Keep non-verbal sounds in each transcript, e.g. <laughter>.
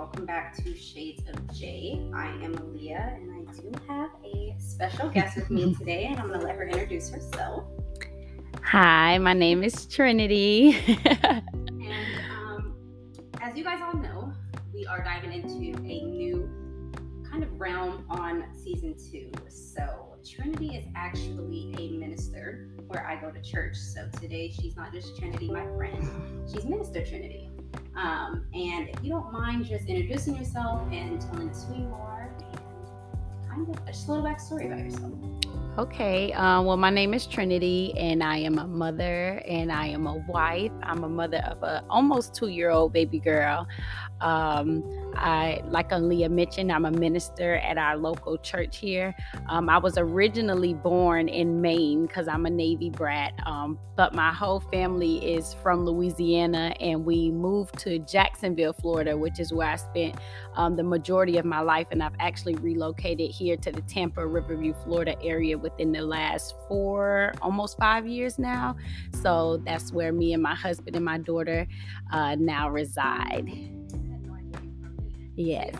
welcome back to Shades of J. I am Aaliyah, and I do have a special guest with me today, and I'm going to let her introduce herself. Hi, my name is Trinity. and um, as you guys all know, we are diving into a new kind of realm on season two. So, Trinity is actually a minister where I go to church. So, today she's not just Trinity, my friend, she's Minister Trinity. Um, and if you don't mind just introducing yourself and telling us who you are and kind of just a little backstory about yourself. Okay, uh, well, my name is Trinity, and I am a mother, and I am a wife. I'm a mother of a almost two year old baby girl. Um, I, like Aaliyah mentioned, I'm a minister at our local church here. Um, I was originally born in Maine because I'm a Navy brat, um, but my whole family is from Louisiana, and we moved to Jacksonville, Florida, which is where I spent um, the majority of my life. And I've actually relocated here to the Tampa, Riverview, Florida area within the last four, almost five years now. So that's where me and my husband and my daughter uh, now reside. Yes.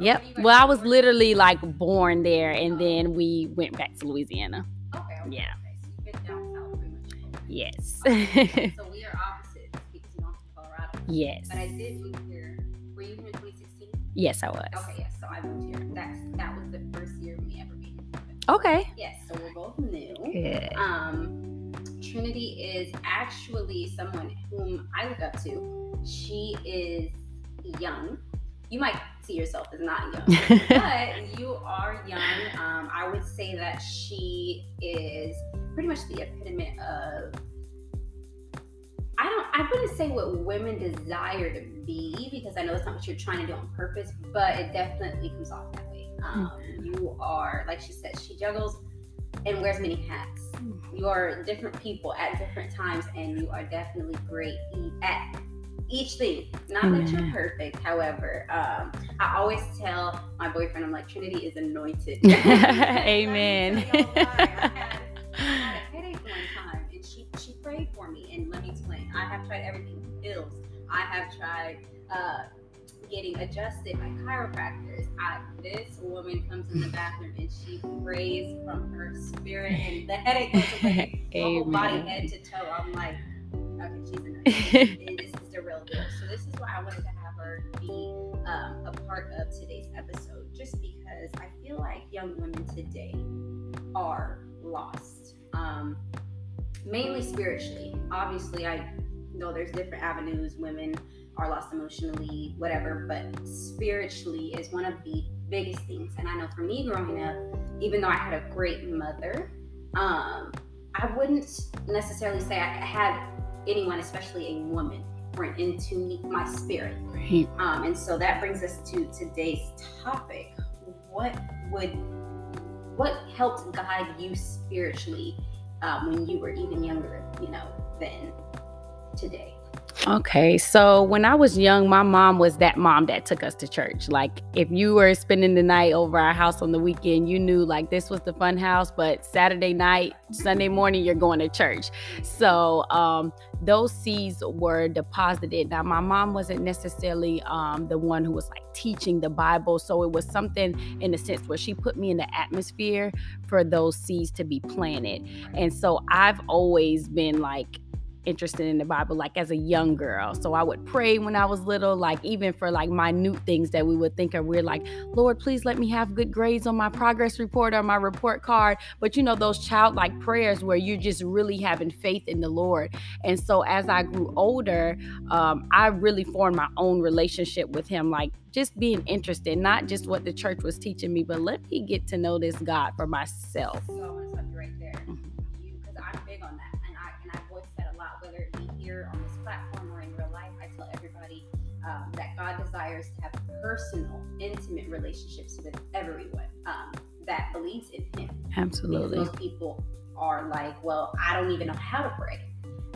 Yep. Well, I was literally like born there, and then we went back to Louisiana. Okay. okay. Yeah. Okay. So you've been down south pretty much. Yes. Okay. <laughs> so we are opposites because you don't Colorado. yes. But I did move here. Were you here in 2016? Yes, I was. Okay, yes. So I moved here. That's that was the first year of me ever being here. Okay. Yes. So we're both new. Good. Um, Trinity is actually someone whom I look up to. She is young. You might see yourself as not young, <laughs> but you are young. Um, I would say that she is pretty much the epitome of. I don't. I wouldn't say what women desire to be because I know that's not what you're trying to do on purpose, but it definitely comes off that way. Um, you are, like she said, she juggles and wears many hats. You are different people at different times, and you are definitely great at each thing. Not that you're perfect, however. Um, I always tell my boyfriend, I'm like, Trinity is anointed. <laughs> Amen. Let me tell y'all why. I had, I had a headache one time, and she she prayed for me. And let me explain. I have tried everything pills. I have tried uh, getting adjusted by chiropractors. I, this woman comes in the bathroom and she prays from her spirit, and the headache goes away. Whole body, <laughs> head to toe. I'm like, okay, she's anointed. <laughs> real deal. So this is why I wanted to have her be um, a part of today's episode, just because I feel like young women today are lost, um, mainly spiritually. Obviously, I know there's different avenues women are lost emotionally, whatever, but spiritually is one of the biggest things. And I know for me growing up, even though I had a great mother, um, I wouldn't necessarily say I had anyone, especially a woman, bring into me, my spirit. Right. Um, and so that brings us to today's topic. What would what helped guide you spiritually um, when you were even younger, you know, than today? Okay, so when I was young, my mom was that mom that took us to church. Like, if you were spending the night over our house on the weekend, you knew like this was the fun house, but Saturday night, Sunday morning, you're going to church. So, um, those seeds were deposited. Now, my mom wasn't necessarily um, the one who was like teaching the Bible, so it was something in a sense where she put me in the atmosphere for those seeds to be planted. And so, I've always been like, interested in the Bible like as a young girl. So I would pray when I was little, like even for like minute things that we would think of. We're like, Lord, please let me have good grades on my progress report or my report card. But you know, those childlike prayers where you're just really having faith in the Lord. And so as I grew older, um, I really formed my own relationship with Him, like just being interested, not just what the church was teaching me, but let me get to know this God for myself. God desires to have personal, intimate relationships with everyone um, that believes in Him. Because Absolutely. most people are like, well, I don't even know how to pray.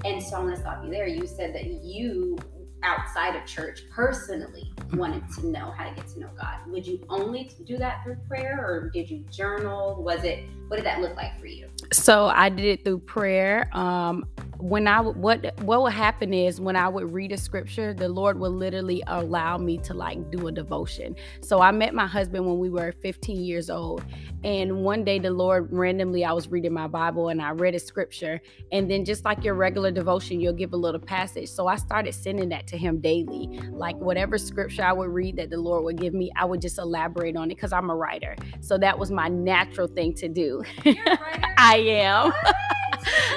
And so I'm going to stop you there. You said that you, outside of church, personally wanted to know how to get to know God. Would you only do that through prayer or did you journal? Was it, what did that look like for you? So I did it through prayer. Um, when I what what would happen is when I would read a scripture, the Lord would literally allow me to like do a devotion. So I met my husband when we were 15 years old, and one day the Lord randomly I was reading my Bible and I read a scripture, and then just like your regular devotion, you'll give a little passage. So I started sending that to him daily, like whatever scripture I would read that the Lord would give me, I would just elaborate on it because I'm a writer. So that was my natural thing to do. <laughs> I am. <laughs>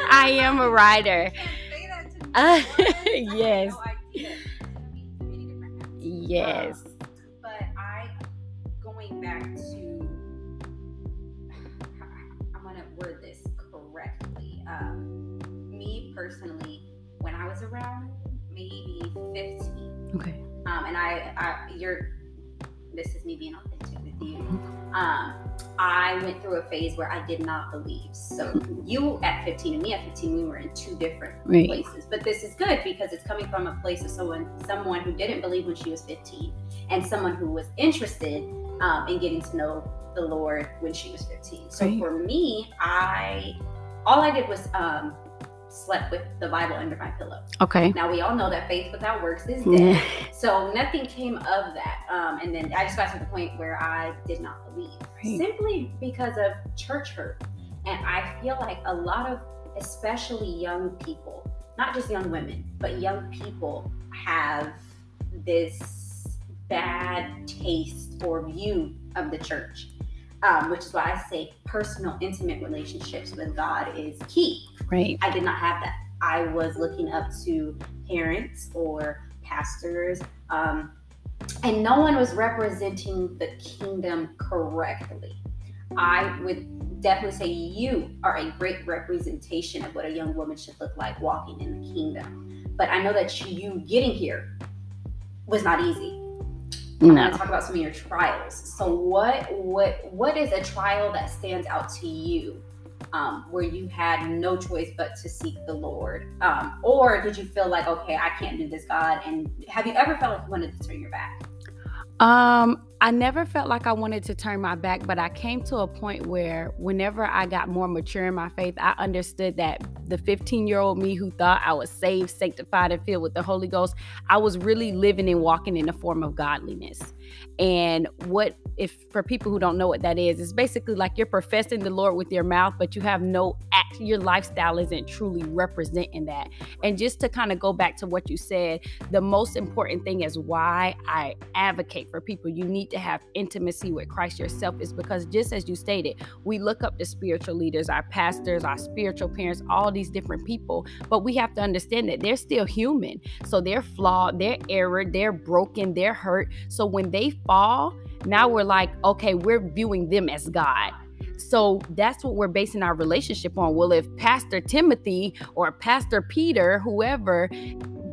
I am a writer. Uh, <laughs> yes. Yes. Um, but I, going back to, I'm going to word this correctly. Um, me personally, when I was around maybe 15. Okay. Um, and I, I, you're, this is me being authentic with you. Um, I went through a phase where I did not believe. So you at 15 and me at 15, we were in two different Right. places. But this is good because it's coming from a place of someone someone who didn't believe when she was 15, and someone who was interested um, in getting to know the Lord when she was 15. So Right. for me, I all I did was um, slept with the Bible under my pillow. Okay. Now we all know that faith without works is dead. Yeah. So nothing came of that. Um, and then I just got to the point where I did not believe Right. simply because of church hurt. And I feel like a lot of, especially young people, not just young women, but young people have this bad taste or view of the church. Um, which is why I say personal, intimate relationships with God is key. Right. I did not have that. I was looking up to parents or pastors, um, and no one was representing the kingdom correctly. I would definitely say you are a great representation of what a young woman should look like walking in the kingdom. But I know that you getting here was not easy. I want to talk about some of your trials. So what what what is a trial that stands out to you um, where you had no choice but to seek the Lord? Um, or did you feel like, okay, I can't do this, God? And have you ever felt like you wanted to turn your back? Um, I never felt like I wanted to turn my back, but I came to a point where whenever I got more mature in my faith, I understood that the 15 year old me who thought I was saved, sanctified, and filled with the Holy Ghost, I was really living and walking in a form of godliness. And what, if for people who don't know what that is, it's basically like you're professing the Lord with your mouth, but you have no act, your lifestyle isn't truly representing that. And just to kind of go back to what you said, the most important thing is why I advocate for people. You need to have intimacy with Christ yourself, is because just as you stated, we look up to spiritual leaders, our pastors, our spiritual parents, all these different people, but we have to understand that they're still human. So they're flawed, they're error, they're broken, they're hurt. So when they fall, now we're like, okay, we're viewing them as God. So that's what we're basing our relationship on. Well, if Pastor Timothy or Pastor Peter, whoever,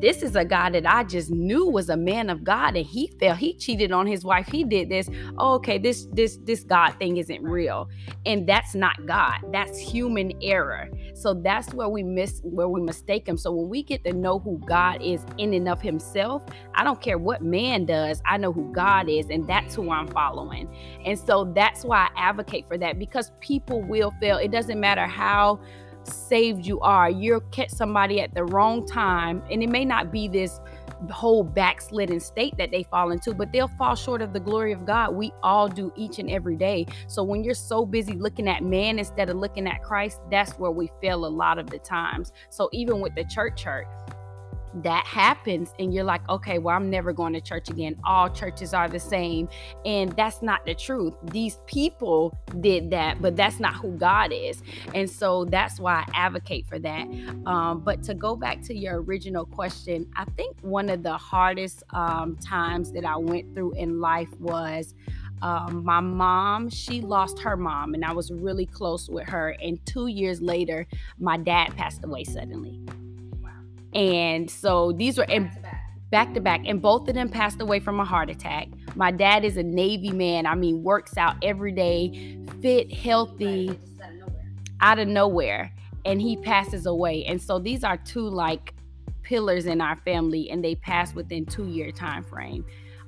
this is a guy that I just knew was a man of God and he fell, he cheated on his wife, he did this. Oh, okay, this this this God thing isn't real. And that's not God. That's human error. So that's where we miss where we mistake him. So when we get to know who God is in and of himself, I don't care what man does, I know who God is, and that's who I'm following. And so that's why I advocate for that because people will fail. It doesn't matter how saved you are, you'll catch somebody at the wrong time, and it may not be this whole backslidden state that they fall into, but they'll fall short of the glory of God. We all do each and every day. So when you're so busy looking at man instead of looking at Christ, that's where we fail a lot of the times. So even with the church hurt, that happens and you're like okay well i'm never going to church again. All churches are the same. And that's not the truth. These people did that but that's not who god is. And so that's why i advocate for that. Um, but to go back to your original question i think one of the hardest um, times that i went through in life was um, my mom she lost her mom and i was really close with her. And two years later my dad passed away suddenly and so these were and Back to back. back to back. And both of them passed away from a heart attack. My dad is a navy man. I mean works out every day fit healthy out of nowhere. out of nowhere. And he passes away. And so these are two like pillars in our family and they pass within two year time frame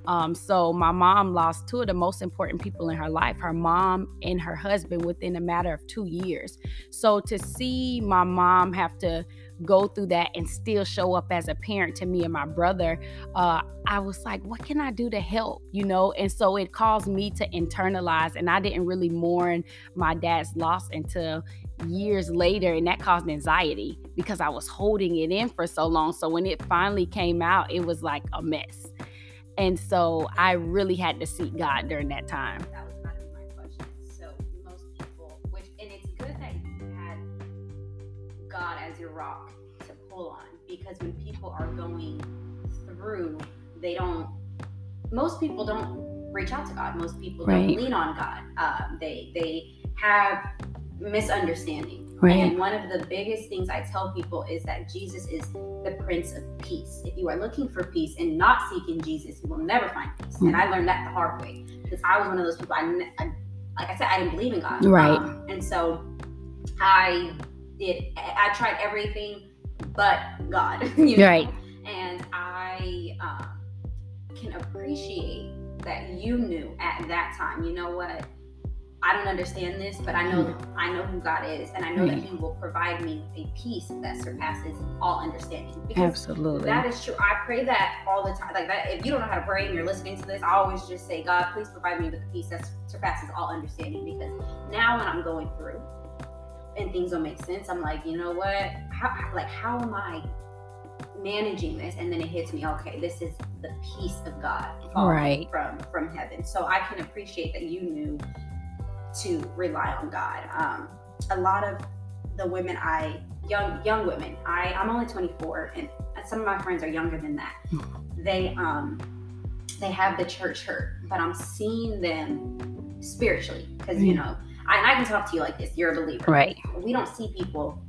Um, so my mom lost two of the most important people in her life, her mom and her husband, within a matter of two years. So to see my mom have to go through that and still show up as a parent to me and my brother, uh, I was like, what can I do to help? You know, and so it caused me to internalize, and I didn't really mourn my dad's loss until years later, and that caused anxiety because I was holding it in for so long. So when it finally came out, it was like a mess. And so I really had to seek God during that time. That was of my question. So most people, which and it's good that you had God as your rock to pull on because when people are going through, they don't. Most people don't reach out to God. Most people don't lean on God. Um, they they have misunderstanding. Right. And one of the biggest things I tell people is that Jesus is the Prince of Peace. If you are looking for peace and not seeking Jesus, you will never find peace. And I learned that the hard way because I was one of those people. I, I like I said, I didn't believe in God. Right. Um, and so I did. I tried everything but God. <laughs> you know? Right. And I um, can appreciate that you knew at that time. You know what? I don't understand this, but I know mm-hmm. I know who God is, and I know that mm-hmm. He will provide me with a peace that surpasses all understanding. Because Absolutely. that is true. I pray that all the time. Like that, if you don't know how to pray and you're listening to this, I always just say, God, please provide me with a peace that surpasses all understanding. Because now when I'm going through and things don't make sense, I'm like, you know what? How like how am I managing this? And then it hits me, okay, this is the peace of God Right. from from heaven. So I can appreciate that you knew to rely on God. Um, a lot of the women I young young women, I I'm only 24, and some of my friends are younger than that. They um they have the church hurt, but I'm seeing them spiritually because you Mm. know I, and I can talk to you like this. You're a believer, Right. We don't see people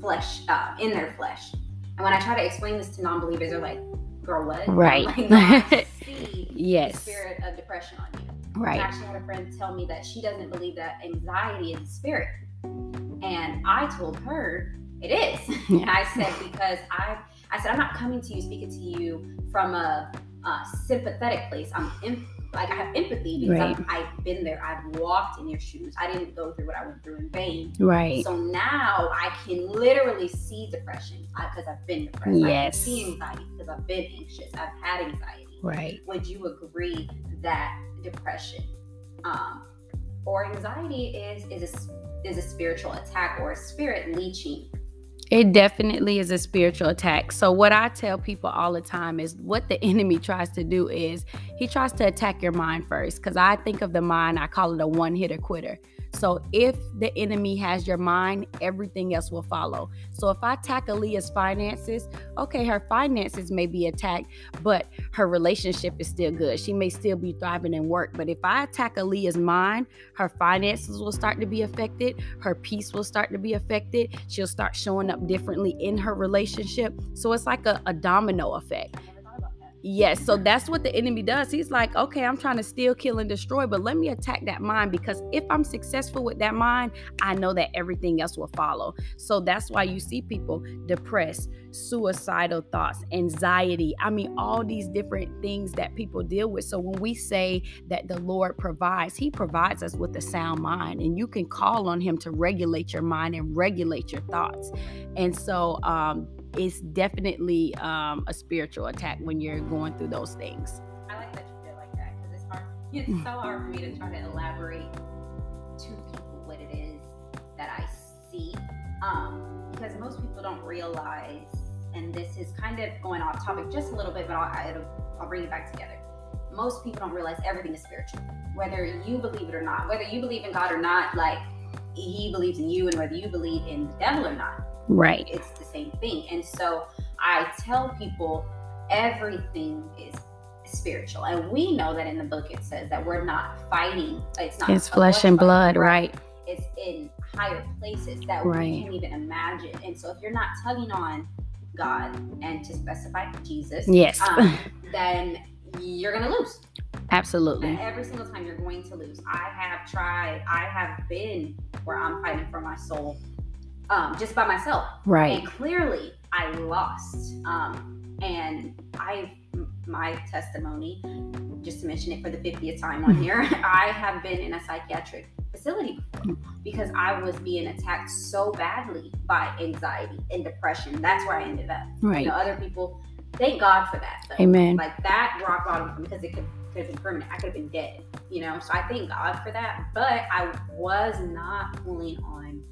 flesh uh, in their flesh, and when I try to explain this to non-believers, they're like, "Girl, what?" Right. <laughs> like, no, I <laughs> see the yes. spirit of depression on you. I Right. actually had a friend tell me that she doesn't believe that anxiety is a spirit. And I told her it is. <laughs> And I said, because I I said, I'm not coming to you speaking to you from a, uh sympathetic place. I'm em- like I have empathy because Right. I'm, I've been there. I've walked in your shoes. I didn't go through what I went through in vain. Right. So now I can literally see depression because I've been depressed. I can Yes. see anxiety because I've been anxious. I've had anxiety Right. would you agree that depression um, or anxiety is is a, is a spiritual attack or a spirit leeching It definitely is a spiritual attack. So, what I tell people all the time is what the <laughs> enemy tries to do is he tries to attack your mind first. Because I think of the mind, I call it a one hitter quitter. So, if the enemy has your mind, everything else will follow. So, if I attack Aaliyah's finances, okay, her finances may be attacked, but her relationship is still good. She may still be thriving in work. But if I attack Aaliyah's mind, her finances will start to be affected, her peace will start to be affected, she'll start showing up differently in her relationship. So it's like a, a domino effect. Yes, so that's what the enemy does. He's like, okay, I'm trying to steal, kill, and destroy, but let me attack that mind because if I'm successful with that mind, I know that everything else will follow. So that's why you see people depressed, suicidal thoughts, anxiety. I mean, all these different things that people deal with. So when we say that the Lord provides, He provides us with a sound mind, and you can call on Him to regulate your mind and regulate your thoughts. And so, um, it's definitely um, a spiritual attack when you're going through those things. i like that you feel like that because it's hard it's so hard for me to try to elaborate to people what it is that i see um, because most people don't realize and this is kind of going off topic just a little bit but i'll, I'll, I'll bring it back together. Most people don't realize everything is spiritual whether you believe it or not whether you believe in god or not like he believes in you and whether you believe in the devil or not Right. it's the same thing. And so I tell people everything is spiritual. And we know that in the book it says that we're not fighting. It's not It's flesh and fight, blood, right? It's in higher places that Right. we can't even imagine. And so if you're not tugging on God and to specify Jesus, Yes. um, <laughs> then you're gonna lose. Absolutely. Every single time you're going to lose. I have tried, I have been where I'm fighting for my soul um, just by myself. Right. And clearly I lost. Um, and I, my testimony, just to mention it for the 50th time on here, <laughs> I have been in a psychiatric facility because I was being attacked so badly by anxiety and depression. That's where I ended up. Right. You know, other people, thank God for that. Though. Amen. Like that rock bottom because it could could have been permanent. I could have been dead. You know, so I thank God for that. But I was not pulling on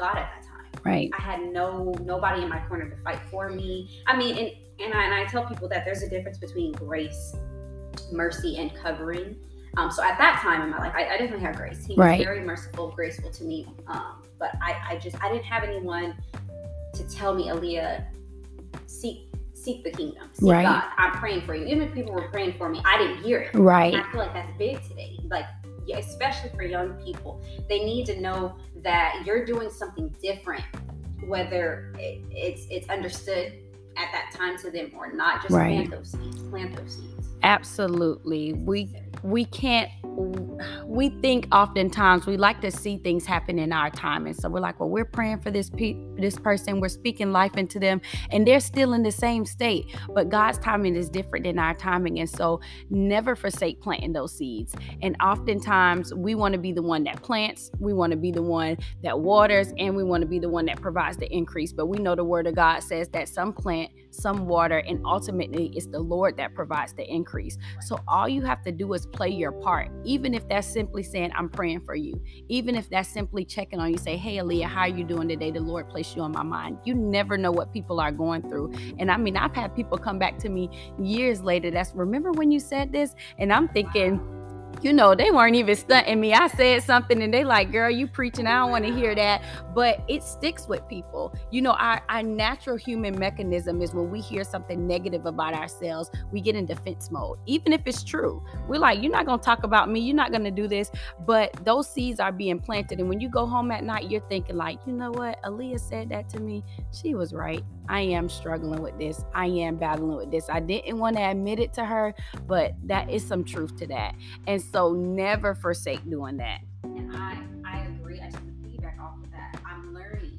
God at that time. Right. I had no nobody in my corner to fight for me. I mean, and and I, and I tell people that there's a difference between grace, mercy, and covering. Um, so at that time in my life, I, I definitely had grace. He was Right. very merciful, graceful to me. Um, but I, I just I didn't have anyone to tell me, Aaliyah, seek seek the kingdom, seek Right. God. I'm praying for you. Even if people were praying for me, I didn't hear it. Right. And I feel like that's big today. Like, especially for young people, they need to know that you're doing something different, whether it, it's it's understood at that time to them or not. Just Right. plant those seeds. Plant those seeds. Absolutely. We we can't we think oftentimes we like to see things happen in our time. And so we're like well we're praying for this pe- this person. We're speaking life into them and they're still in the same state. But god's timing is different than our timing. And so never forsake planting those seeds. And oftentimes we want to be the one that plants we want to be the one that waters and we want to be the one that provides the increase. But we know the word of god says that some plant some water and ultimately it's the lord that provides the increase so all you have to do is play your part, even if that's simply saying, I'm praying for you. Even if that's simply checking on you, say, Hey Aaliyah, how are you doing today? The Lord placed you on my mind. You never know what people are going through. And I mean, I've had people come back to me years later that's remember when you said this? And I'm thinking, you know, they weren't even stunting me. I said something and they like, girl, you preaching. I don't want to hear that. But it sticks with people. You know, our, our natural human mechanism is when we hear something negative about ourselves, we get in defense mode. Even if it's true. We're like, you're not going to talk about me. You're not going to do this. But those seeds are being planted. And when you go home at night, you're thinking, like, you know what? Aaliyah said that to me. She was right. I am struggling with this. I am battling with this. I didn't want to admit it to her, but that is some truth to that. And so never forsake doing that. And I, I agree. I just piggyback off of that. I'm learning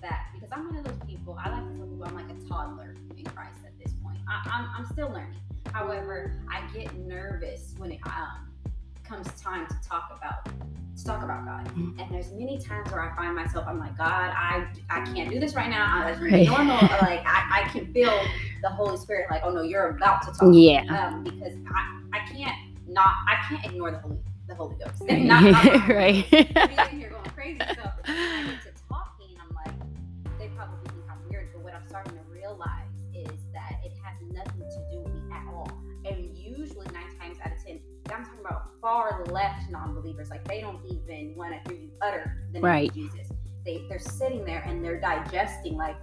that because I'm one of those people. I like to tell people I'm like a toddler in Christ at this point. I, I'm, I'm still learning. However, I get nervous when it um, comes time to talk about to talk about God. Mhm. And there's many times where I find myself, I'm like, God, I I can't do this right now. That's Right. normal. <laughs> Like I, I can feel the Holy Spirit. Like, oh no, you're about to talk. Yeah. Um, because I, I can't not I can't ignore the Holy the Holy Ghost. <laughs> And not, not, right. in here going crazy. So <laughs> I get to talking, I'm like, they probably think I'm weird, but what I'm starting to realize is that it has nothing to do with me at all. And usually nine times out of ten, I'm talking about far left non-believers. Like they don't even want to hear you utter the name Right. of Jesus. They they're sitting there and they're digesting like,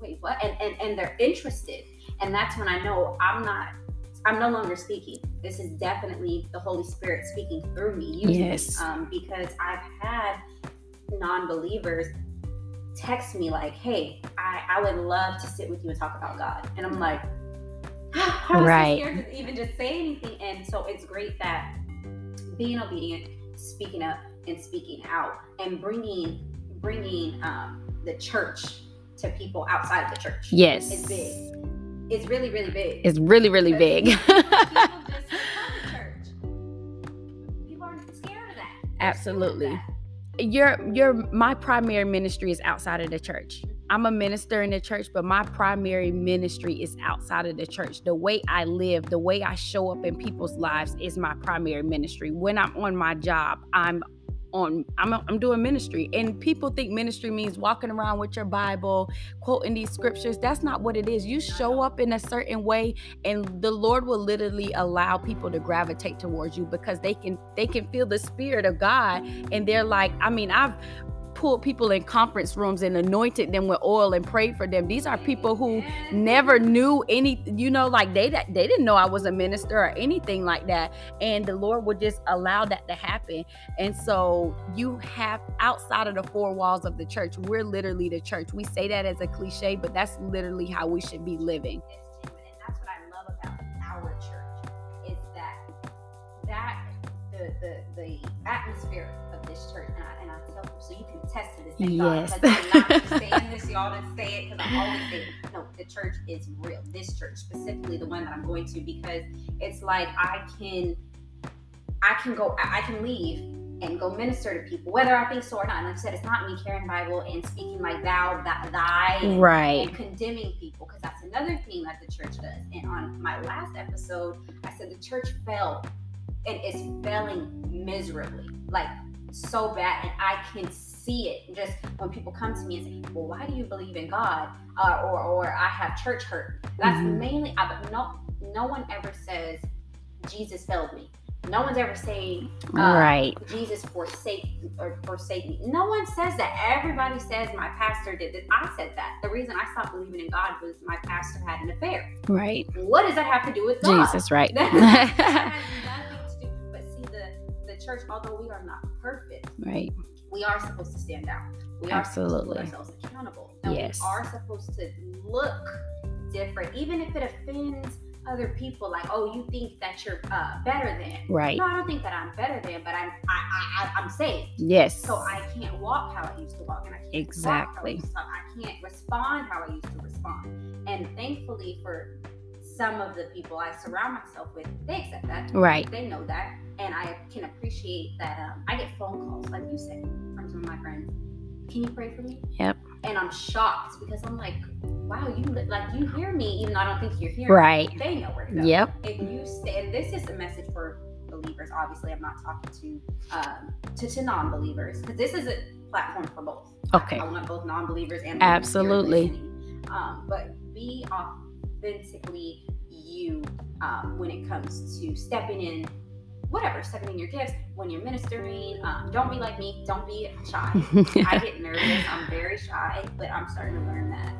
wait, what? And and, and they're interested. And that's when I know I'm not I'm no longer speaking. This is definitely the Holy Spirit speaking through me. using me. Yes. Um, because I've had non-believers text me like, "Hey, I, I would love to sit with you and talk about God," and I'm like, <gasps> I was Right. scared to even just say anything. And so it's great that being obedient, speaking up, and speaking out, and bringing bringing um, the church to people outside of the church. Yes. is big. It's really really big. It's really, really big. People just <laughs> come to church. People are scared of that. They're scared of Absolutely. that. your your my primary ministry is outside of the church. I'm a minister in the church, but my primary ministry is outside of the church. The way I live, the way I show up in people's lives is my primary ministry. When I'm on my job, I'm on I'm I'm doing ministry and people think ministry means walking around with your Bible, quoting these scriptures. That's not what it is. You show up in a certain way and the Lord will literally allow people to gravitate towards you because they can they can feel the spirit of God and they're like, I mean, I've pulled people in conference rooms and anointed them with oil and prayed for them. These are people who never knew any, you know, like they they didn't know I was a minister or anything like that. And the Lord would just allow that to happen. And so you have outside of the four walls of the church, we're literally the church. We say that as a cliche, but that's literally how we should be living. And that's what I love about our church is that that the the, the atmosphere of this church, and I, so, you can attest to this. Thank Yes. God, I'm not <laughs> saying this, y'all just say it because I always say, no, the church is real. This church, specifically the one that I'm going to, because it's like I can, I can go, I can leave and go minister to people, whether I think so or not. And like I said, it's not me carrying Bible and speaking like thou, that thy, Right. and condemning people, because that's another thing that the church does. And on my last episode, I said the church fell and it's failing miserably, like so bad. And I can see it just when people come to me and say, "Well, why do you believe in God?" Uh, or, or I have church hurt. That's Mhm. mainly. I, no, no one ever says Jesus failed me. No one's ever saying uh, right. Jesus forsake or forsake me. No one says that. Everybody says my pastor did this. I said that. The reason I stopped believing in God was my pastor had an affair. Right. What does that have to do with God? Jesus, right. <laughs> church, although we are not perfect, right. we are supposed to stand out. We are Absolutely. hold ourselves accountable. And Yes. we are supposed to look different, even if it offends other people. Like, oh, you think that you're uh, better than. Right. No, I don't think that I'm better than, but I'm I, I, I I'm saved. Yes. So I can't walk how I used to walk, and I can't Exactly. I, used to. I can't respond how I used to respond. And thankfully for some of the people I surround myself with, they accept that. right. They know that, and I can appreciate that. Um, I get phone calls, like you said, from some of my friends. Can you pray for me? Yep. And I'm shocked because I'm like, wow, you like you hear me, even though I don't think you're hearing. Right. Me. They know where to go Yep. if you stay and this is a message for believers obviously i'm not talking to um to, to non-believers because this is a platform for both Okay. i want both non-believers and Absolutely. um but be authentically you um when it comes to stepping in whatever in your gifts when you're ministering um, don't be like me don't be shy <laughs> I get nervous. I'm very shy, but I'm starting to learn that.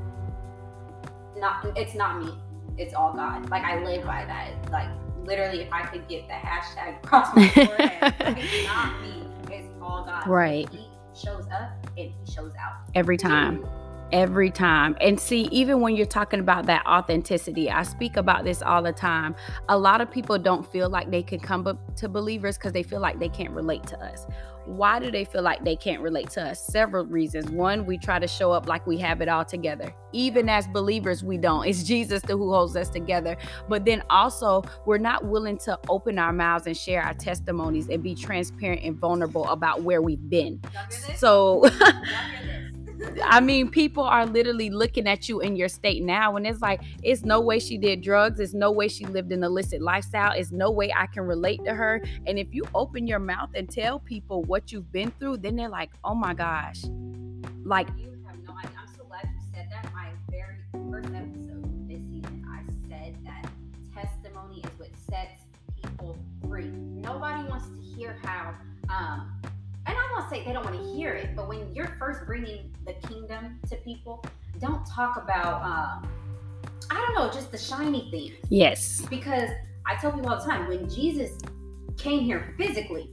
Not it's not me. It's all God. Like I live by that. Like literally, if I could get the hashtag across my forehead, it's not me. It's all God. Right. He shows up and he shows out. Every time. Every time. And see, even when you're talking about that authenticity, I speak about this all the time. A lot of people don't feel like they can come up to believers because they feel like they can't relate to us. Why do they feel like they can't relate to us? Several reasons. One, we try to show up like we have it all together. Even as believers, we don't. It's Jesus who holds us together. But then also, we're not willing to open our mouths and share our testimonies and be transparent and vulnerable about where we've been. Y'all hear this? So, <laughs> Y'all hear this? I mean, people are literally looking at you in your state now, and it's like, it's no way she did drugs. It's no way she lived an illicit lifestyle. It's no way I can relate to her. And if you open your mouth and tell people what you've been through, then they're like, oh my gosh. Like, You have no idea. I'm so glad you said that. My very first episode this season, I said that testimony is what sets people free. Nobody wants to hear how, um, and I won't say they don't want to hear it, but when you're first bringing people, don't talk about, um, I don't know, just the shiny things. yes, Because I tell people all the time, when Jesus came here physically,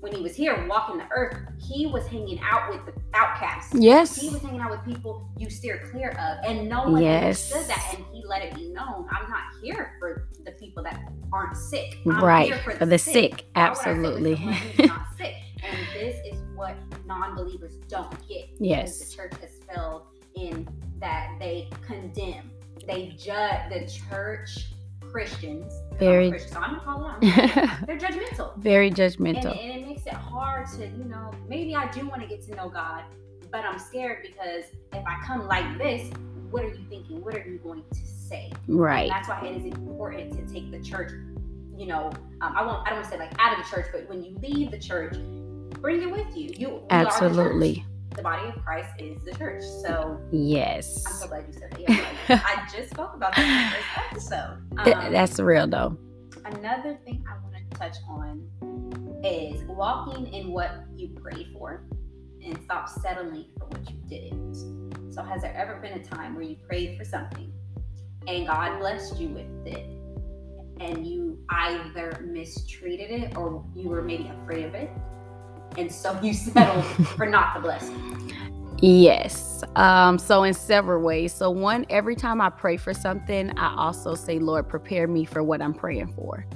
when he was here walking the earth, he was hanging out with the outcasts. yes, He was hanging out with people you steer clear of, and no one Yes. understood that. And he let it be known, I'm not here for the people that aren't sick. I'm right. here For the sick, Why would I absolutely. sick? And this is what non-believers don't get. <laughs> Yes. the church has failed in that they condemn, they judge the church Christians. Very- Christian, so I'm gonna call it. <laughs> They're judgmental. Very judgmental. and it makes it hard to, you know, maybe I do want to get to know God, but I'm scared because if I come like this, what are you thinking? What are you going to say? And Right. that's why it is important to take the church, you know, um, I won't, I don't want to say like out of the church, but when you leave the church, bring it with you. You the. Absolutely. The body of Christ is the church. So yes, I'm so glad you said that. Yeah, I <laughs> just spoke about that in the first episode. Th- Um, That's real though. Another thing I want to touch on is walking in what you pray for and stop settling for what you didn't. So, has there ever been a time where you prayed for something and God blessed you with it and you either mistreated it or you were maybe afraid of it? And so you <laughs> settled for not the blessing. Yes. Um, so in several ways. So one, every time I pray for something, I also say, Lord, prepare me for what I'm praying for.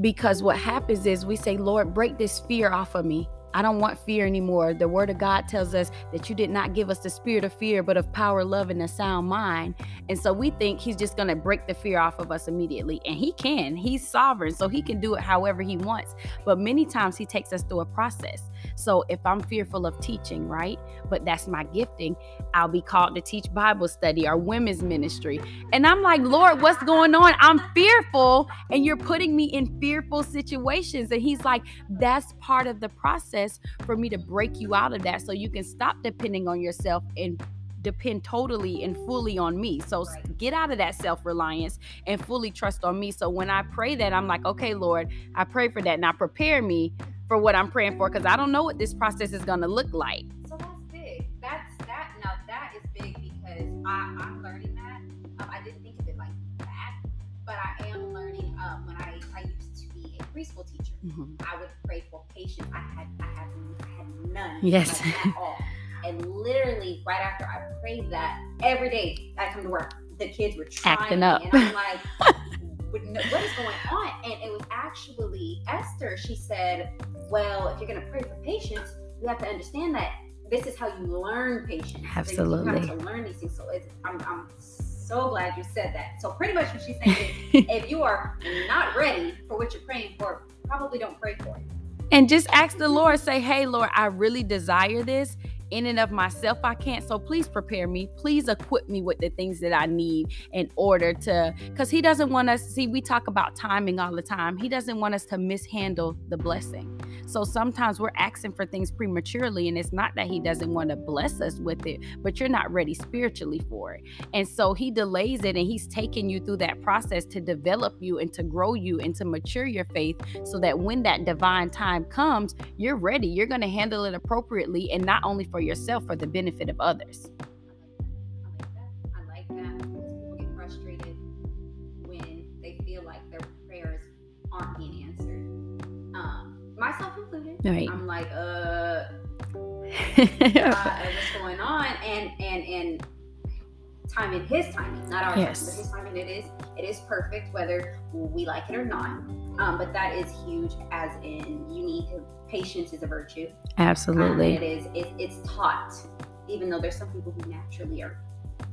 Because what happens is we say, Lord, break this fear off of me. I don't want fear anymore. The word of God tells us that you did not give us the spirit of fear, but of power, love, and a sound mind. And so we think he's just going to break the fear off of us immediately. And he can. He's sovereign, so he can do it however he wants. But many times he takes us through a process. So if I'm fearful of teaching, right? But that's my gifting, I'll be called to teach Bible study or women's ministry. And I'm like, Lord, what's going on? I'm fearful, and you're putting me in fearful situations. And he's like, that's part of the process for me to break you out of that so you can stop depending on yourself and depend totally and fully on me. So get out of that self reliance and fully trust on me. So when I pray that, I'm like, okay, Lord, I pray for that. Now prepare me for what I'm praying for because I don't know what this process is going to look like. So that's big. That's that. Now that is big because I, I'm learning that. Um, I didn't think of it like that, but I am learning. Um, when I, I used to be a preschool teacher, mm-hmm. I would pray for patience. I had I had I had none. Yes. Like, at all. And literally, right after I prayed that, every day I come to work, the kids were trying acting up, and I'm like. What is going on? And it was actually Esther. She said, Well, if you're going to pray for patience, you have to understand that this is how you learn patience. Absolutely. So you have to learn these things. So I'm, I'm so glad you said that. So pretty much what she's saying is <laughs> if you are not ready for what you're praying for, probably don't pray for it. And just ask the Lord, say, Hey, Lord, I really desire this in and of myself I can't. So please prepare me. Please equip me with the things that I need in order to cuz he doesn't want us see we talk about timing all the time. He doesn't want us to mishandle the blessing. So sometimes we're asking for things prematurely and it's not that he doesn't want to bless us with it, but you're not ready spiritually for it. And so he delays it and he's taking you through that process to develop you and to grow you and to mature your faith so that when that divine time comes, you're ready. You're going to handle it appropriately and not only for for yourself for the benefit of others. I like that. I like that. People get frustrated when they feel like their prayers aren't being answered. Um, myself included. Right. I'm like, uh, <laughs> what's going on? And and and time in his timing, not our yes. time, but his timing. It is it is perfect, whether we like it or not. Um, but that is huge, as in you need to patience is a virtue. Absolutely. Um, it is. It, it's taught, even though there's some people who naturally are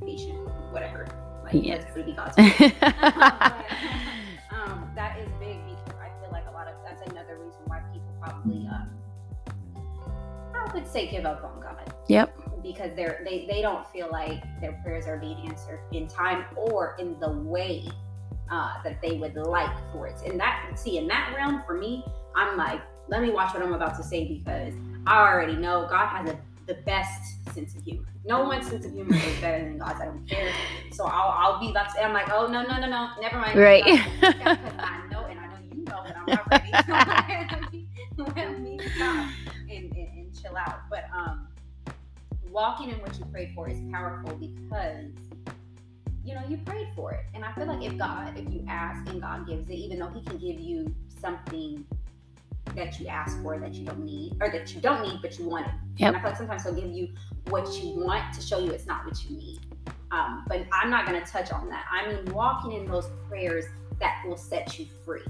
patient, whatever. Like yes. that's be God's <laughs> but, <laughs> um, that is big because I feel like a lot of that's another reason why people probably um, I would say give up on God. Yep. Because they're they they don't feel like their prayers are being answered in time or in the way uh, that they would like for it. And that see in that realm for me, I'm like let me watch what I'm about to say because I already know God has a, the best sense of humor. No one's sense of humor is better than God's. I don't care. So I'll, I'll be about to say, I'm like, oh, no, no, no, no, never mind. Right. I know, and I know you know that I'm not ready. <laughs> Let, me, let me stop and, and, and chill out. But um, walking in what you prayed for is powerful because you know you prayed for it and i feel like if god if you ask and god gives it even though he can give you something that you ask for that you don't need or that you don't need but you want it. Yep. And I feel like sometimes they'll give you what you want to show you it's not what you need. Um, but I'm not going to touch on that. I mean, walking in those prayers that will set you free.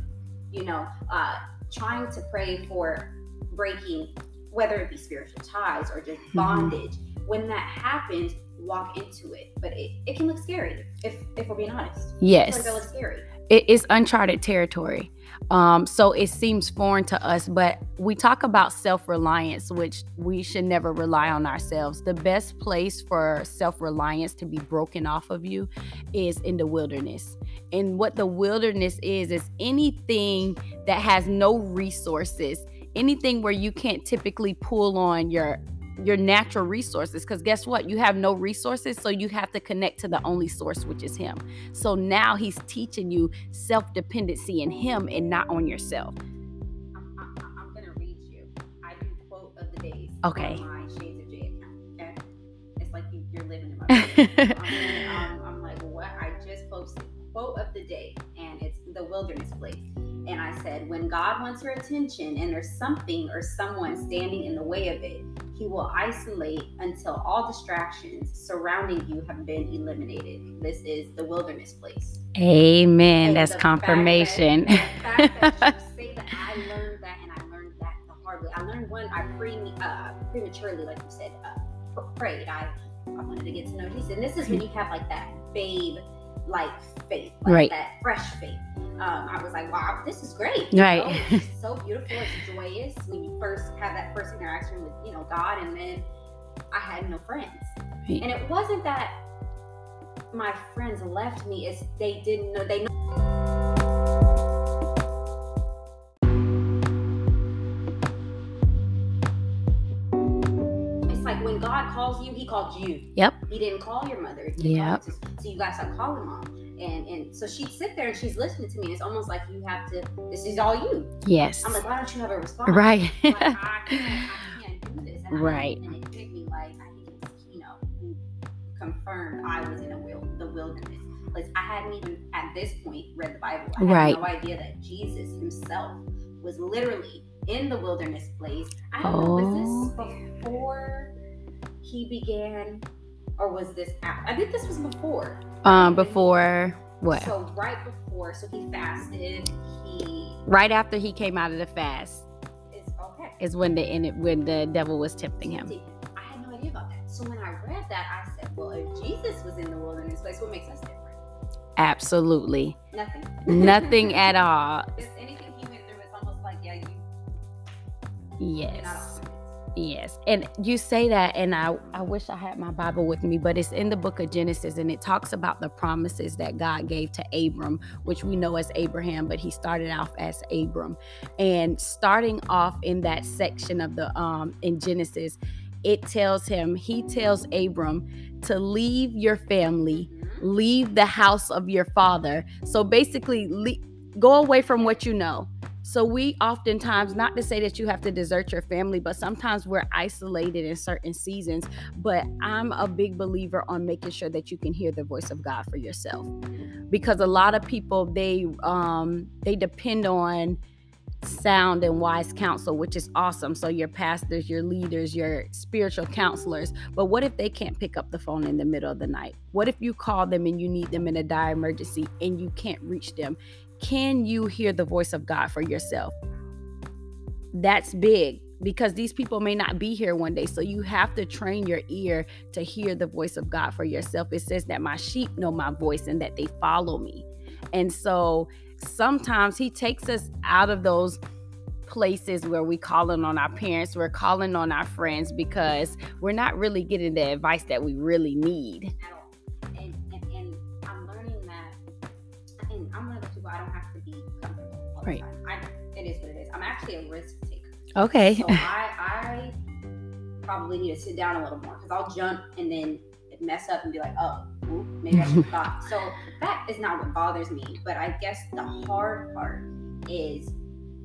You know, uh, trying to pray for breaking, whether it be spiritual ties or just mm-hmm. bondage. Mm-hmm. When that happens, walk into it. But it, it can look scary if if we're being honest. Yes. It looks scary. It is uncharted territory. Um, so it seems foreign to us, but we talk about self reliance, which we should never rely on ourselves. The best place for self reliance to be broken off of you is in the wilderness. And what the wilderness is, is anything that has no resources, anything where you can't typically pull on your your natural resources because guess what? You have no resources so you have to connect to the only source which is him. So now he's teaching you self-dependency in him and not on yourself. I'm, I'm, I'm gonna read you. I do quote of the days okay. my shades of j account okay it's like you, are living in my <laughs> I'm, I'm like what? I just posted quote of the day and it's the wilderness place. And I said, when God wants your attention and there's something or someone standing in the way of it, he will isolate until all distractions surrounding you have been eliminated. This is the wilderness place. Amen. And That's confirmation. Fact that, the fact that you <laughs> say that I learned that and I learned that the hard prematurely. I learned one. I pre uh, prematurely, like you said, uh, prayed. I I wanted to get to know Jesus, and this is when you have like that babe like faith, like Right. that fresh faith. Um, I was like, wow, this is great. Right. know? <laughs> It's so beautiful. It's joyous when you first have that first interaction with you know God, and then I had no friends, Right. and it wasn't that my friends left me. It's they didn't know they. It's God calls you, He called you. Yep. He didn't call your mother. He Yep. So you guys start calling mom. And and so she'd sit there and she's listening to me. It's almost like you have to. This is all you. Yes. I'm like, why don't you have a response? Right. Like, I can't. I can't do this. And I- <laughs> Right. and it hit me like I think it's you know confirmed I was in a will the wilderness. Like I hadn't even at this point read the Bible. I had Right. no idea that Jesus Himself was literally in the wilderness place. I don't know. Was Oh. this before He began, or was this? After? I think this was before. um, before what? So right before, so he fasted. He right after he came out of the fast is okay. is when the when the devil was tempting him. I had no idea about that. So when I read that, I said, well, if Jesus was in the wilderness place, what makes us different? Absolutely. Nothing. Nothing at <laughs> all. If anything he went through, it's almost like, yeah, you, Yes. Yes. And you say that and I I wish I had my Bible with me, but it's in the book of Genesis and it talks about the promises that God gave to Abram, which we know as Abraham, but he started off as Abram. And starting off in that section of the um in Genesis, it tells him, he tells Abram to leave your family leave the house of your father. So basically, le- go away from what you know. So we oftentimes, not to say that you have to desert your family, but sometimes we're isolated in certain seasons. But I'm a big believer on making sure that you can hear the voice of God for yourself, because a lot of people they um they depend on sound and wise counsel, which is awesome. So your pastors, your leaders, your spiritual counselors. But what if they can't pick up the phone in the middle of the night? What if you call them and you need them in a dire emergency and you can't reach them? Can you hear the voice of God for yourself? That's big because these people may not be here one day. So you have to train your ear to hear the voice of God for yourself. It says that my sheep know my voice and that they follow me. And so sometimes he takes us out of those places where we calling on our parents, we're calling on our friends because we're not really getting the advice that we really need. Don't have to be comfortable all Right. the time. I, it is what it is. I'm actually a risk taker. Okay. So <laughs> I, I probably need to sit down a little more because I'll jump and then mess up and be like, oh, oop, maybe I should thought. So that is not what bothers me. But I guess the hard part is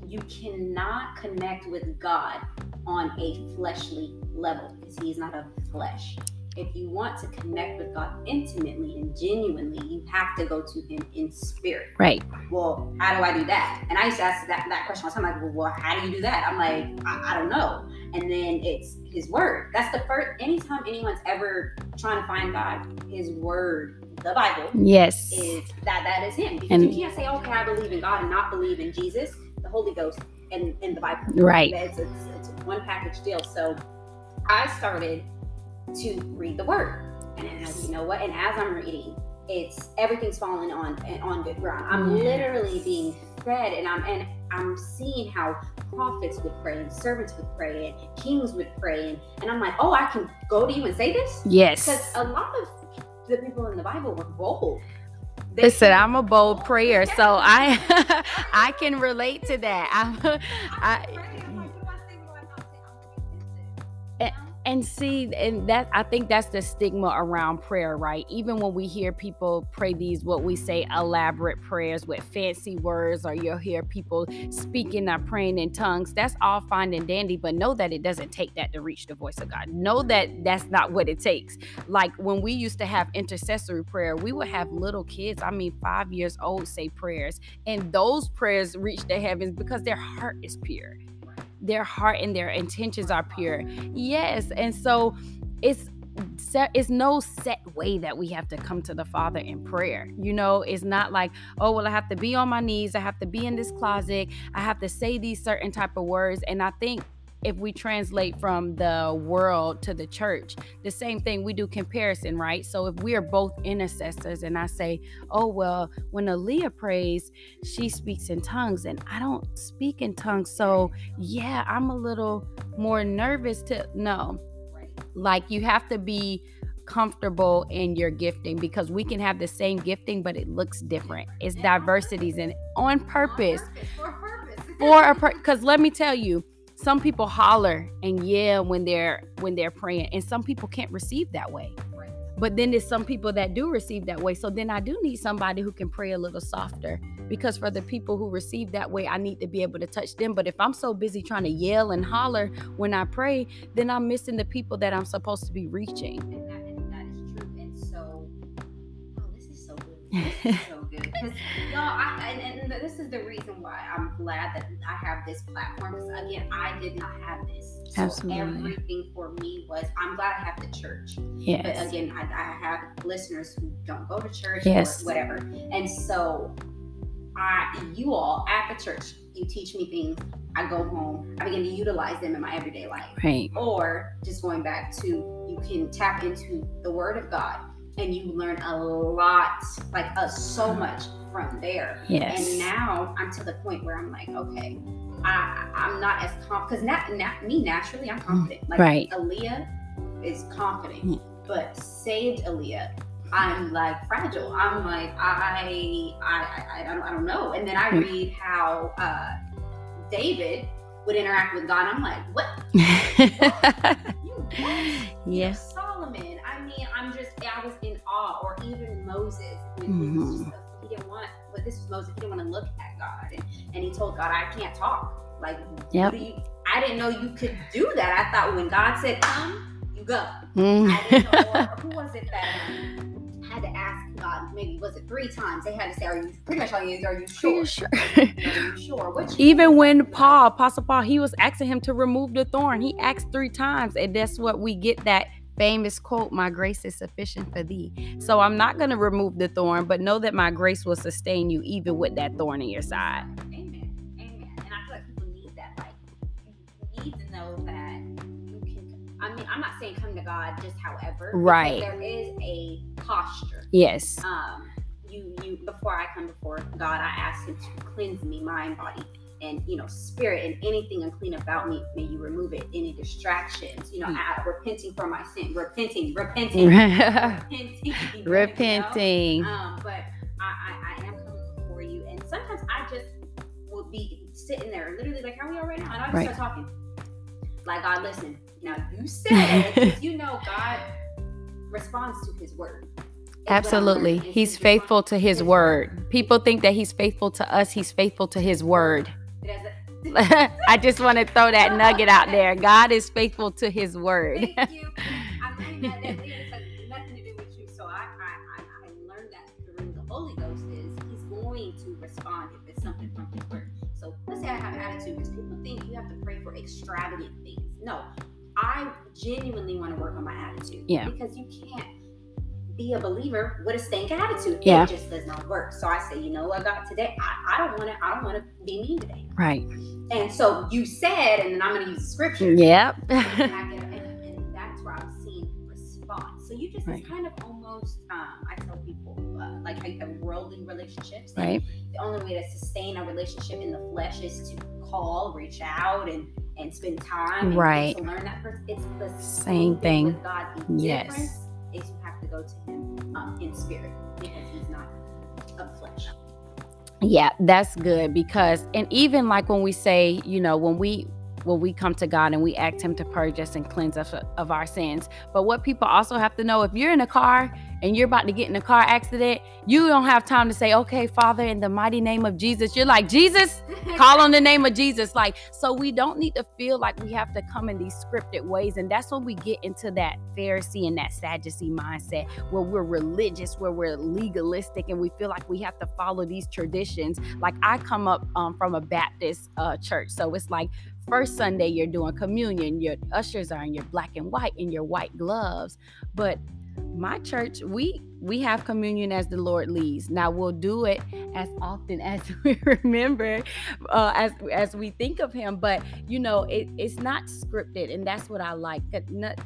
you cannot connect with God on a fleshly level because He is not of flesh. If you want to connect with God intimately and genuinely, you have to go to Him in spirit right. well, how do I do that? And I used to ask that, that question all the time, like, well, well, how do you do that? I'm like, I, I don't know. And then it's his word. That's the first, anytime anyone's ever trying to find God, his word, the Bible, Yes. is that that is him. Because And- you can't say, oh, okay, I believe in God and not believe in Jesus, the Holy Ghost, and, and the Bible. Right. It's, it's, it's one package deal. So I started to read the word. And as you know what? And as I'm reading, it's everything's falling on on good ground. I'm Yeah. literally being fed and I'm and I'm seeing how prophets would pray and servants would pray and kings would pray and, and I'm like, oh, I can go to you and say this? Yes, because a lot of the people in the Bible were bold. They Listen, said, I'm a bold oh, prayer, so I <laughs> <laughs> I can relate to that. I'm, I, I'm afraid. I'm like, what do I and see and that i think that's the stigma around prayer right? Even when we hear people pray these what we say elaborate prayers with fancy words or you'll hear people speaking or praying in tongues that's all fine and dandy but know that it doesn't take that to reach the voice of god. Know that that's not what it takes. Like when we used to have intercessory prayer we would have little kids i mean five years old say prayers and those prayers reach the heavens because their heart is pure their heart and their intentions are pure Yes, and so it's it's no set way that we have to come to the Father in prayer. You know, it's not like, oh, well, I have to be on my knees, I have to be in this closet, I have to say these certain type of words. And I think if we translate from the world to the church, the same thing we do comparison, right? So if we are both intercessors and I say, oh, well, when Aaliyah prays, she speaks in tongues and I don't speak in tongues. So yeah, I'm a little more nervous to, no. Like you have to be comfortable in your gifting because we can have the same gifting, but it looks different. It's diversities and on purpose. For a purpose. For a because let me tell you, some people holler and yell when they're when they're praying, and some people can't receive that way. Right. But then there's some people that do receive that way. So then I do need somebody who can pray a little softer. Because for the people who receive that way, I need to be able to touch them. But if I'm so busy trying to yell and holler when I pray, then I'm missing the people that I'm supposed to be reaching. And that, and that is true. And so, oh, this is so good. <laughs> This is so good. Because, y'all, I, and, and this is the reason why I'm glad that I have this platform. Because, again, I did not have this. So Absolutely. everything for me was, I'm glad I have the church. Yes. But again, I, I have listeners who don't go to church Yes. or whatever. And so, I, you all at the church, you teach me things. I go home. I begin to utilize them in my everyday life Right. or just going back to you can tap into the word of god and you learn a lot like uh, so much from there Yes. and now i'm to the point where i'm like okay i i'm not as confident because not, not me naturally i'm confident like Right. aaliyah is confident but saved aaliyah i'm like fragile i'm like i i i, I, don't, I don't know and then i read how uh david would interact with god i'm like what <laughs> you what? yes. Solomon. I mean, I'm just, I was in awe. Or even Moses, when Mhm. just, he didn't want, but this was Moses, he didn't want to look at God. And, and he told God, I can't talk. Like, Yep. what do you, I didn't know you could do that. I thought when God said, come, you go. Mm. I didn't know, or who was it that um, had to ask God, maybe was it three times? They had to say, are you, pretty much all you are you sure? Sure. Are you <laughs> sure? Which Even when Paul, Apostle Paul, he was asking him to remove the thorn. He asked three times, and that's what we get that famous quote, "My grace is sufficient for thee." So I'm not going to remove the thorn, but know that my grace will sustain you even with that thorn in your side. Amen. Amen. And I feel like people need that. Like, you need to know that you can. I mean, I'm not saying come to God just however. Right. There is a posture. Yes. Um, you, you. Before I come before God, I ask Him to cleanse me, mind, body, and you know, spirit, and anything unclean about me. May you remove it. Any distractions. You know, Mm. Repenting for my sin. Repenting. Repenting. <laughs> repenting. you know? Repenting. Um, but I, I, I am coming before you, and sometimes I just will be sitting there, literally like how we are right now, and I just Right. start talking. Like God, listen. Now you <laughs> said you know, God responds to His word. Is what I'm Absolutely. He's faithful to his word. People think that he's faithful to us, he's faithful to his word. It has a- I just want to throw that nugget out there. God is faithful to his word. Thank <laughs> you. I'm learning that that has nothing to do with you. So I, I, I, I learned that through the Holy Ghost is He's going to respond if it's something from His word. So let's say I have attitude because people think you have to pray for extravagant things. No, I genuinely want to work on my attitude. Yeah. Because you can't be a believer with a stank attitude. Yeah. It just does not work. So I say, you know what, God, today I, I don't want to. I don't want to be mean today. Right. And so you said, and then I'm going to use scripture Yep. <laughs> and, I get, and, and that's where I'm seeing response. So you just Right. kind of almost um, I tell people uh, like you have worldly relationships. right. The only way to sustain a relationship in the flesh is to call, reach out, and and spend time. and Right. To learn that person. It's the Same thing. with God. The Yes. difference is you have to go to Him um, in spirit because He's not of flesh. Yeah, that's good because and even like when we say, you know, when we when we come to God and we ask him to purge us and cleanse us of our sins. But what people also have to know if you're in a car and you're about to get in a car accident, you don't have time to say, "Okay, Father, in the mighty name of Jesus." You're like, "Jesus, <laughs> call on the name of Jesus. Like, so we don't need to feel like we have to come in these scripted ways. And that's when we get into that Pharisee and that Sadducee mindset where we're religious, where we're legalistic, and we feel like we have to follow these traditions. Like, I come up um, from a Baptist uh, church. So it's like, first Sunday, you're doing communion, your ushers are in your black and white and your white gloves. But my church, we we have communion as the Lord leads. Now we'll do it as often as <laughs> we remember, uh, as as we think of him. But you know, it, it's not scripted, and that's what I like. Not,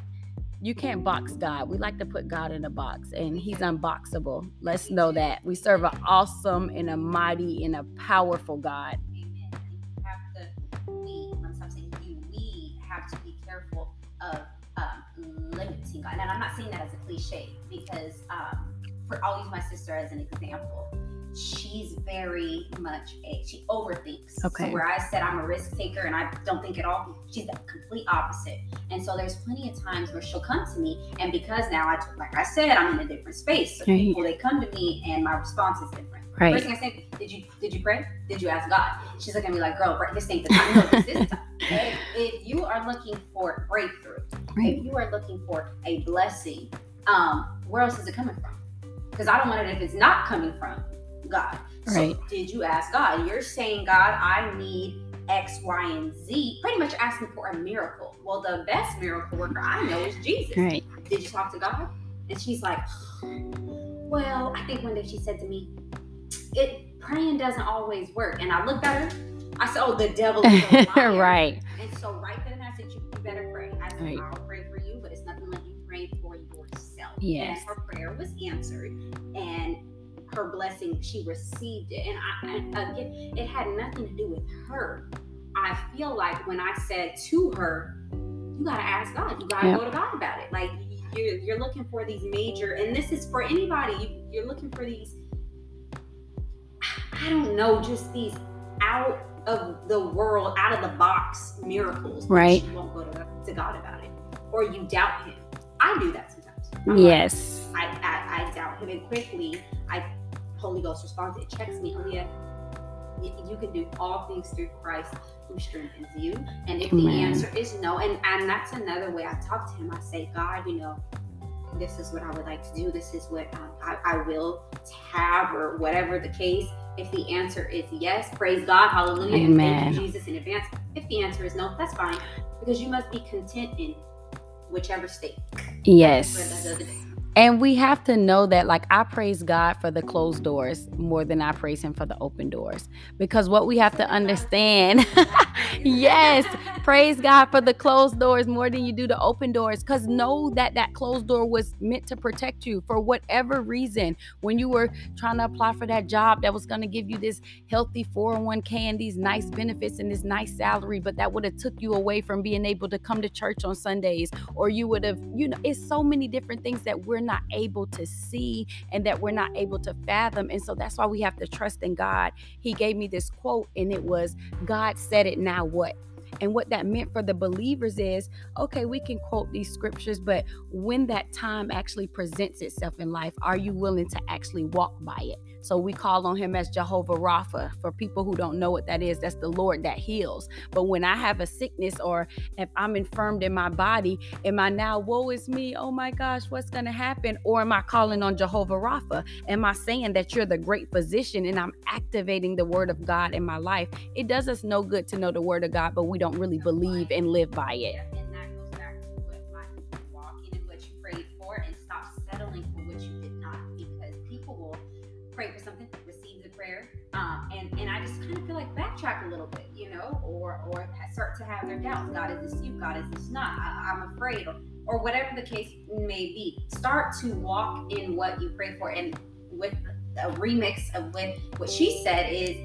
you can't box God. We like to put God in a box, and He's unboxable. Let's know that we serve an awesome and a mighty and a powerful God. And I'm not saying that as a cliche because um, for I'll use my sister as an example. She's very much a she overthinks. Okay. So where I said I'm a risk taker and I don't think at all, she's the complete opposite. And so there's plenty of times where she'll come to me, and because now I like I said I'm in a different space, so right. people they come to me and my response is different. Right. First thing I say, did you did you pray? Did you ask God? She's looking at me like, girl, this ain't the time. No, this is time. If, <laughs> if you are looking for breakthrough, right. if you are looking for a blessing, um, where else is it coming from? Because I don't want it if it's not coming from God. So right. did you ask God? You're saying, God, I need X, Y, and Z, pretty much asking for a miracle. Well, the best miracle worker I know is Jesus. Right. Did you talk to God? And she's like, well, I think one day she said to me, it praying doesn't always work. And I looked at her, I said, oh, the devil <laughs> right. And so right then I said, you, you better pray. I said, right. I'll pray for you, but it's nothing like you pray for yourself. Yes. And her prayer was answered. And her blessing, she received it. And I, and again, it had nothing to do with her. I feel like when I said to her, you got to ask God. You got to yep. go to God about it. Like you're, you're looking for these major, and this is for anybody. You, you're looking for these I don't know, just these out of the world, out of the box miracles. Right. You won't go to, to God about it, or you doubt Him. I do that sometimes. I'm yes. Like, I, I, I doubt Him, and quickly, I Holy Ghost responds. It checks me. Oh yeah, you can do all things through Christ who strengthens you. And if Amen. the answer is no, and and that's another way I talk to Him. I say, God, you know, this is what I would like to do. This is what um, I, I will have, or whatever the case. If the answer is yes, praise God, hallelujah, Amen. thank you, Jesus, in advance. If the answer is no, that's fine, because you must be content in whichever state. Yes. And we have to know that, like, I praise God for the closed doors more than I praise Him for the open doors. Because what we have to understand, <laughs> yes, praise God for the closed doors more than you do the open doors. Because know that that closed door was meant to protect you for whatever reason. When you were trying to apply for that job that was going to give you this healthy 401k and these nice benefits and this nice salary, but that would have took you away from being able to come to church on Sundays, or you would have, you know, it's so many different things that we're not able to see and that we're not able to fathom. And so that's why we have to trust in God. He gave me this quote, and it was, God said it, now what? And what that meant for the believers is okay, we can quote these scriptures, but when that time actually presents itself in life, are you willing to actually walk by it? So we call on him as Jehovah Rapha. For people who don't know what that is, that's the Lord that heals. But when I have a sickness or if I'm infirmed in my body, am I now, woe is me? Oh my gosh, what's going to happen? Or am I calling on Jehovah Rapha? Am I saying that you're the great physician and I'm activating the word of God in my life? It does us no good to know the word of God, but we don't really believe and live by it. Backtrack a little bit, you know, or or start to have their doubts. God, is this you? God, is this not? I, I'm afraid, or or whatever the case may be. Start to walk in what you pray for, and with a remix of what what she said is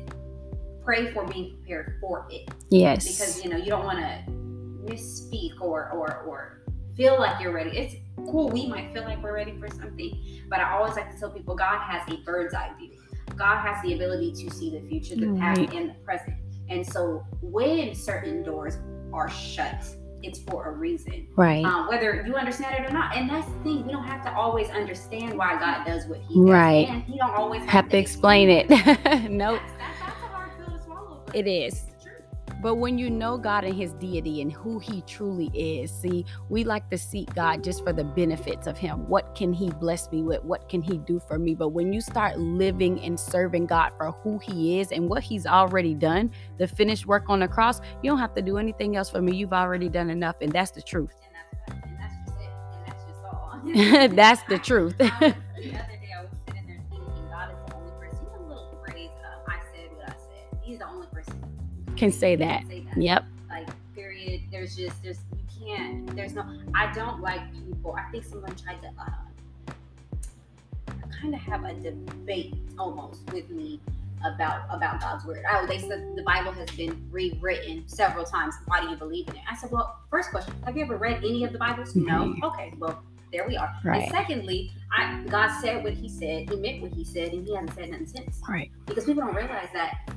pray for being prepared for it. Yes, because you know you don't want to misspeak or or or feel like you're ready. It's cool. We might feel like we're ready for something, but I always like to tell people God has a bird's eye view. God has the ability to see the future, the right. past, and the present. And so when certain doors are shut, it's for a reason. Right. Um, whether you understand it or not. And that's the thing. We don't have to always understand why God does what he does. Right. And he don't always have, have to, explain, explain it. it. <laughs> nope. That's, that's, that's, a hard pill to swallow. It is. But when you know God and His deity and who He truly is, see, we like to seek God just for the benefits of Him. What can He bless me with? What can He do for me? But when you start living and serving God for who He is and what He's already done, the finished work on the cross, you don't have to do anything else for me. You've already done enough. And that's the truth. <laughs> that's the truth. <laughs> the other day I was sitting there thinking, God is the only can say that. Say Yep. Like period. There's just there's you can't. There's no. I don't like people. I think someone tried to uh, kind of have a debate almost with me about about God's word. Oh, they said the Bible has been rewritten several times. Why do you believe in it? I said, well, first question: Have you ever read any of the Bibles? No. Okay, well, there we are. Right. And secondly, I God said what He said. He meant what He said, and He hasn't said nothing since. Right. Because people don't realize that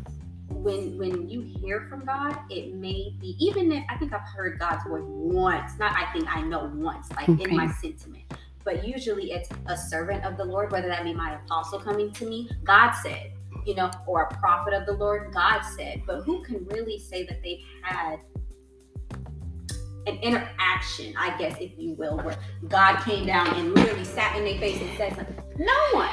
when when you hear from God, it may be even if I think I've heard God's voice once. Not I think I know once, like Okay. in my sentiment. But usually it's a servant of the Lord, whether that be my apostle coming to me, God said, you know, or a prophet of the Lord, God said. But who can really say that they've had an interaction, I guess, if you will, where God came down and literally sat in their face and said something? No one.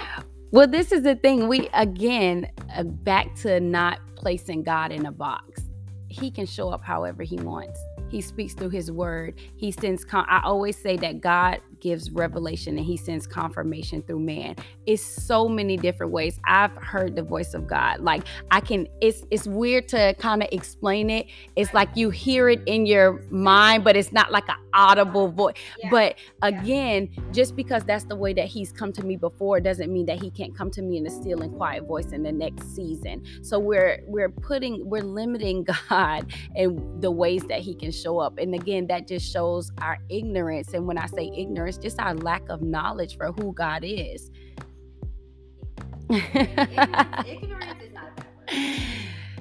Well, this is the thing. We again uh, back to not placing God in a box. He can show up however he wants. He speaks through his word. He sends con- I always say that God gives revelation and he sends confirmation through man. It's so many different ways. I've heard the voice of God. Like I can it's it's weird to kind of explain it. It's like you hear it in your mind, but it's not like an audible voice. Yeah. But again, just because that's the way that he's come to me before doesn't mean that he can't come to me in a still and quiet voice in the next season. So we're we're putting we're limiting <laughs> God and the ways that he can show up. And again, that just shows our ignorance. And when I say ignorance, just our lack of knowledge for who God is. ignorance, ignorance is not a bad word.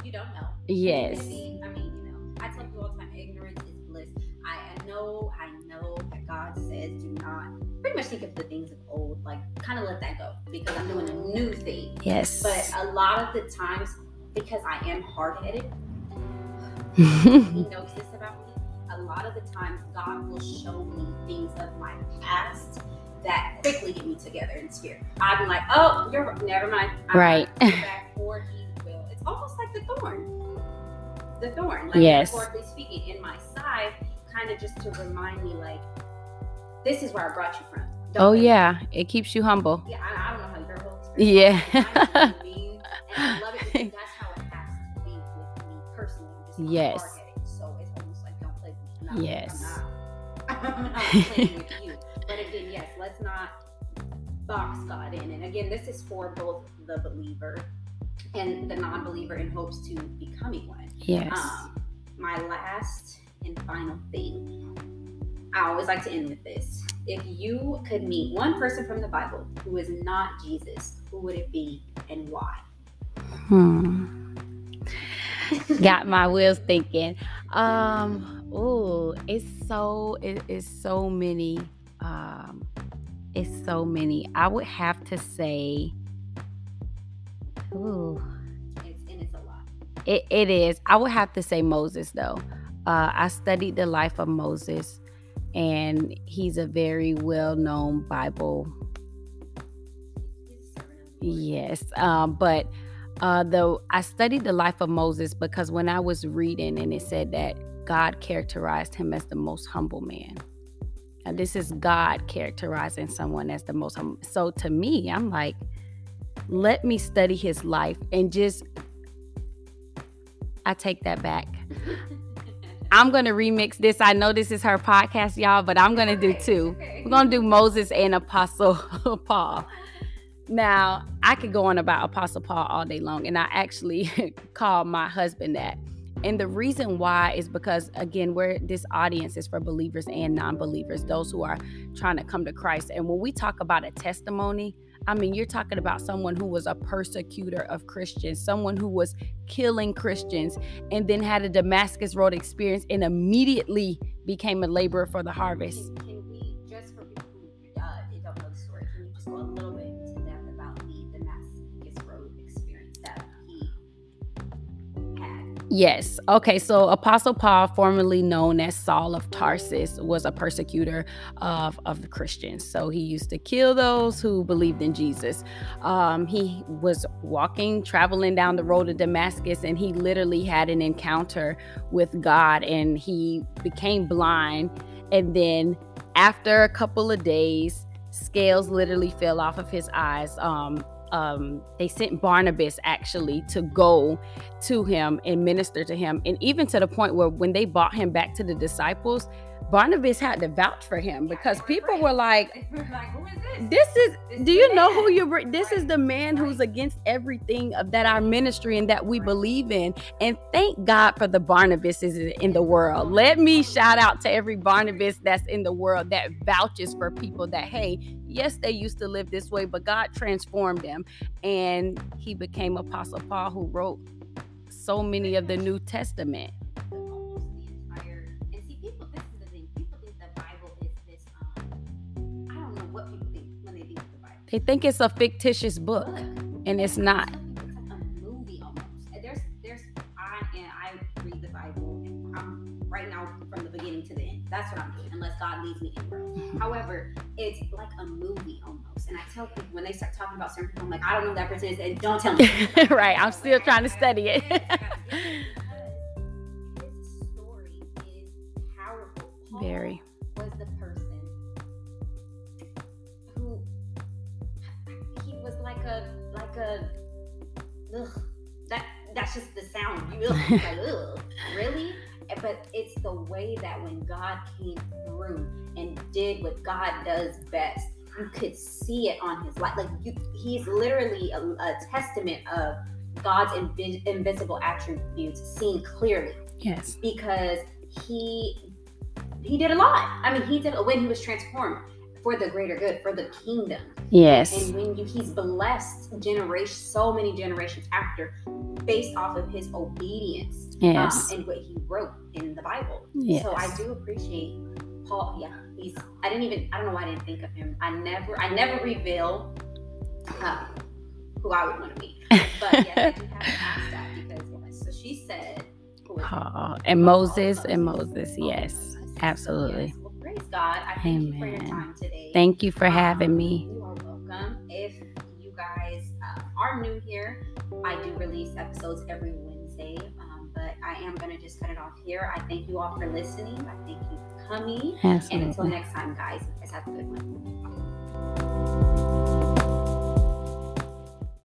You don't know. yes. I mean, I mean, you know, I tell people all the time, ignorance is bliss. I, I know, I know that God says do not pretty much think of the things of old, like kind of let that go because I'm doing a new thing. Yes. But a lot of the times, because I am hard headed, <laughs> he knows this about me. A lot of the times, God will show me things of my past that quickly get me together in spirit. I'm like, oh, you're never mind. I'm Right. <laughs> or he will. It's almost like the thorn. The thorn, like Yes. metaphorically speaking, in my side, kind of just to remind me, like, this is where I brought you from. Don't oh yeah, it keeps you humble. Yeah, I, I don't know how your whole experience. Yeah. I know what you mean, and I love not- Yes. I'm not, I'm not playing with you. But again, yes, let's not box God in. And again, this is for both the believer and the non-believer in hopes to becoming one. Yes. Um, my last and final thing, I always like to end with this. If you could meet one person from the Bible who is not Jesus, who would it be and why? Hmm. Got my wheels thinking. Um, oh, it's so it is so many. Um, it's so many. I would have to say, ooh, It's, and it's a lot. it, it is. I would have to say Moses though. Uh, I studied the life of Moses, and he's a very well-known Bible He's a servant of the Lord. Yes, um, but uh, the I studied the life of Moses because when I was reading and it said that God characterized him as the most humble man. Now, this is God characterizing someone as the most humble. So to me, I'm like, let me study his life and just. I take that back. <laughs> I'm gonna remix this. I know this is her podcast, y'all, but I'm gonna do two. We're gonna do Moses and Apostle <laughs> Paul. Now, I could go on about Apostle Paul all day long, and I actually <laughs> called my husband that. And the reason why is because, again, where this audience is for believers and non believers, those who are trying to come to Christ. And when we talk about a testimony, I mean, you're talking about someone who was a persecutor of Christians, someone who was killing Christians, and then had a Damascus Road experience and immediately became a laborer for the harvest. Yes. Okay. So Apostle Paul, formerly known as Saul of Tarsus, was a persecutor of, of the Christians. So he used to kill those who believed in Jesus. Um, he was walking, traveling down the road to Damascus, and he literally had an encounter with God and he became blind. And then after a couple of days, scales literally fell off of his eyes. Um, um, they sent Barnabas actually to go to him and minister to him, and even to the point where when they brought him back to the disciples, Barnabas had to vouch for him because people were like, "This is. Do you know who you? bring? This is the man who's against everything of that our ministry and that we believe in." And thank God for the Barnabases in the world. Let me shout out to every Barnabas that's in the world that vouches for people that hey, yes, they used to live this way, but God transformed them, and he became Apostle Paul, who wrote so many of the New Testament. They think it's a fictitious book, and it's not. To the end. That's what I'm doing, unless God leads me anywhere. Mm-hmm. However, it's like a movie almost. And I tell people when they start talking about certain people, I'm like, I don't know who that person is, and don't tell me. <laughs> right. I'm still trying to study it. Very. Was the person who he was like a like a ugh, that that's just the sound. You like, <laughs> ugh, But it's the way that when God came through and did what God does best, you could see it on his life. Like you, he's literally a, a testament of God's invi- invisible attributes seen clearly. Yes, because he he did a lot. I mean, he did when he was transformed for the greater good, for the kingdom. Yes. And when you, he's blessed generation, so many generations after, based off of his obedience. Um, yes. Um, and what he wrote in the Bible. Yes. So I do appreciate Paul. Yeah, he's. I didn't even. I don't know why I didn't think of him. I never. I never reveal uh, who I would want to be. <laughs> But yes, I do have to ask that because. So she said. Oh, and Moses and Moses. Yes, absolutely. Yes. God. I thank Amen. you for your time today. Thank you for having um, me. You are welcome. If you guys uh, are new here, I do release episodes every Wednesday. Um, but I am going to just cut it off here. I thank you all for listening. I thank you for coming. Absolutely. And until next time, guys, you guys have a good one.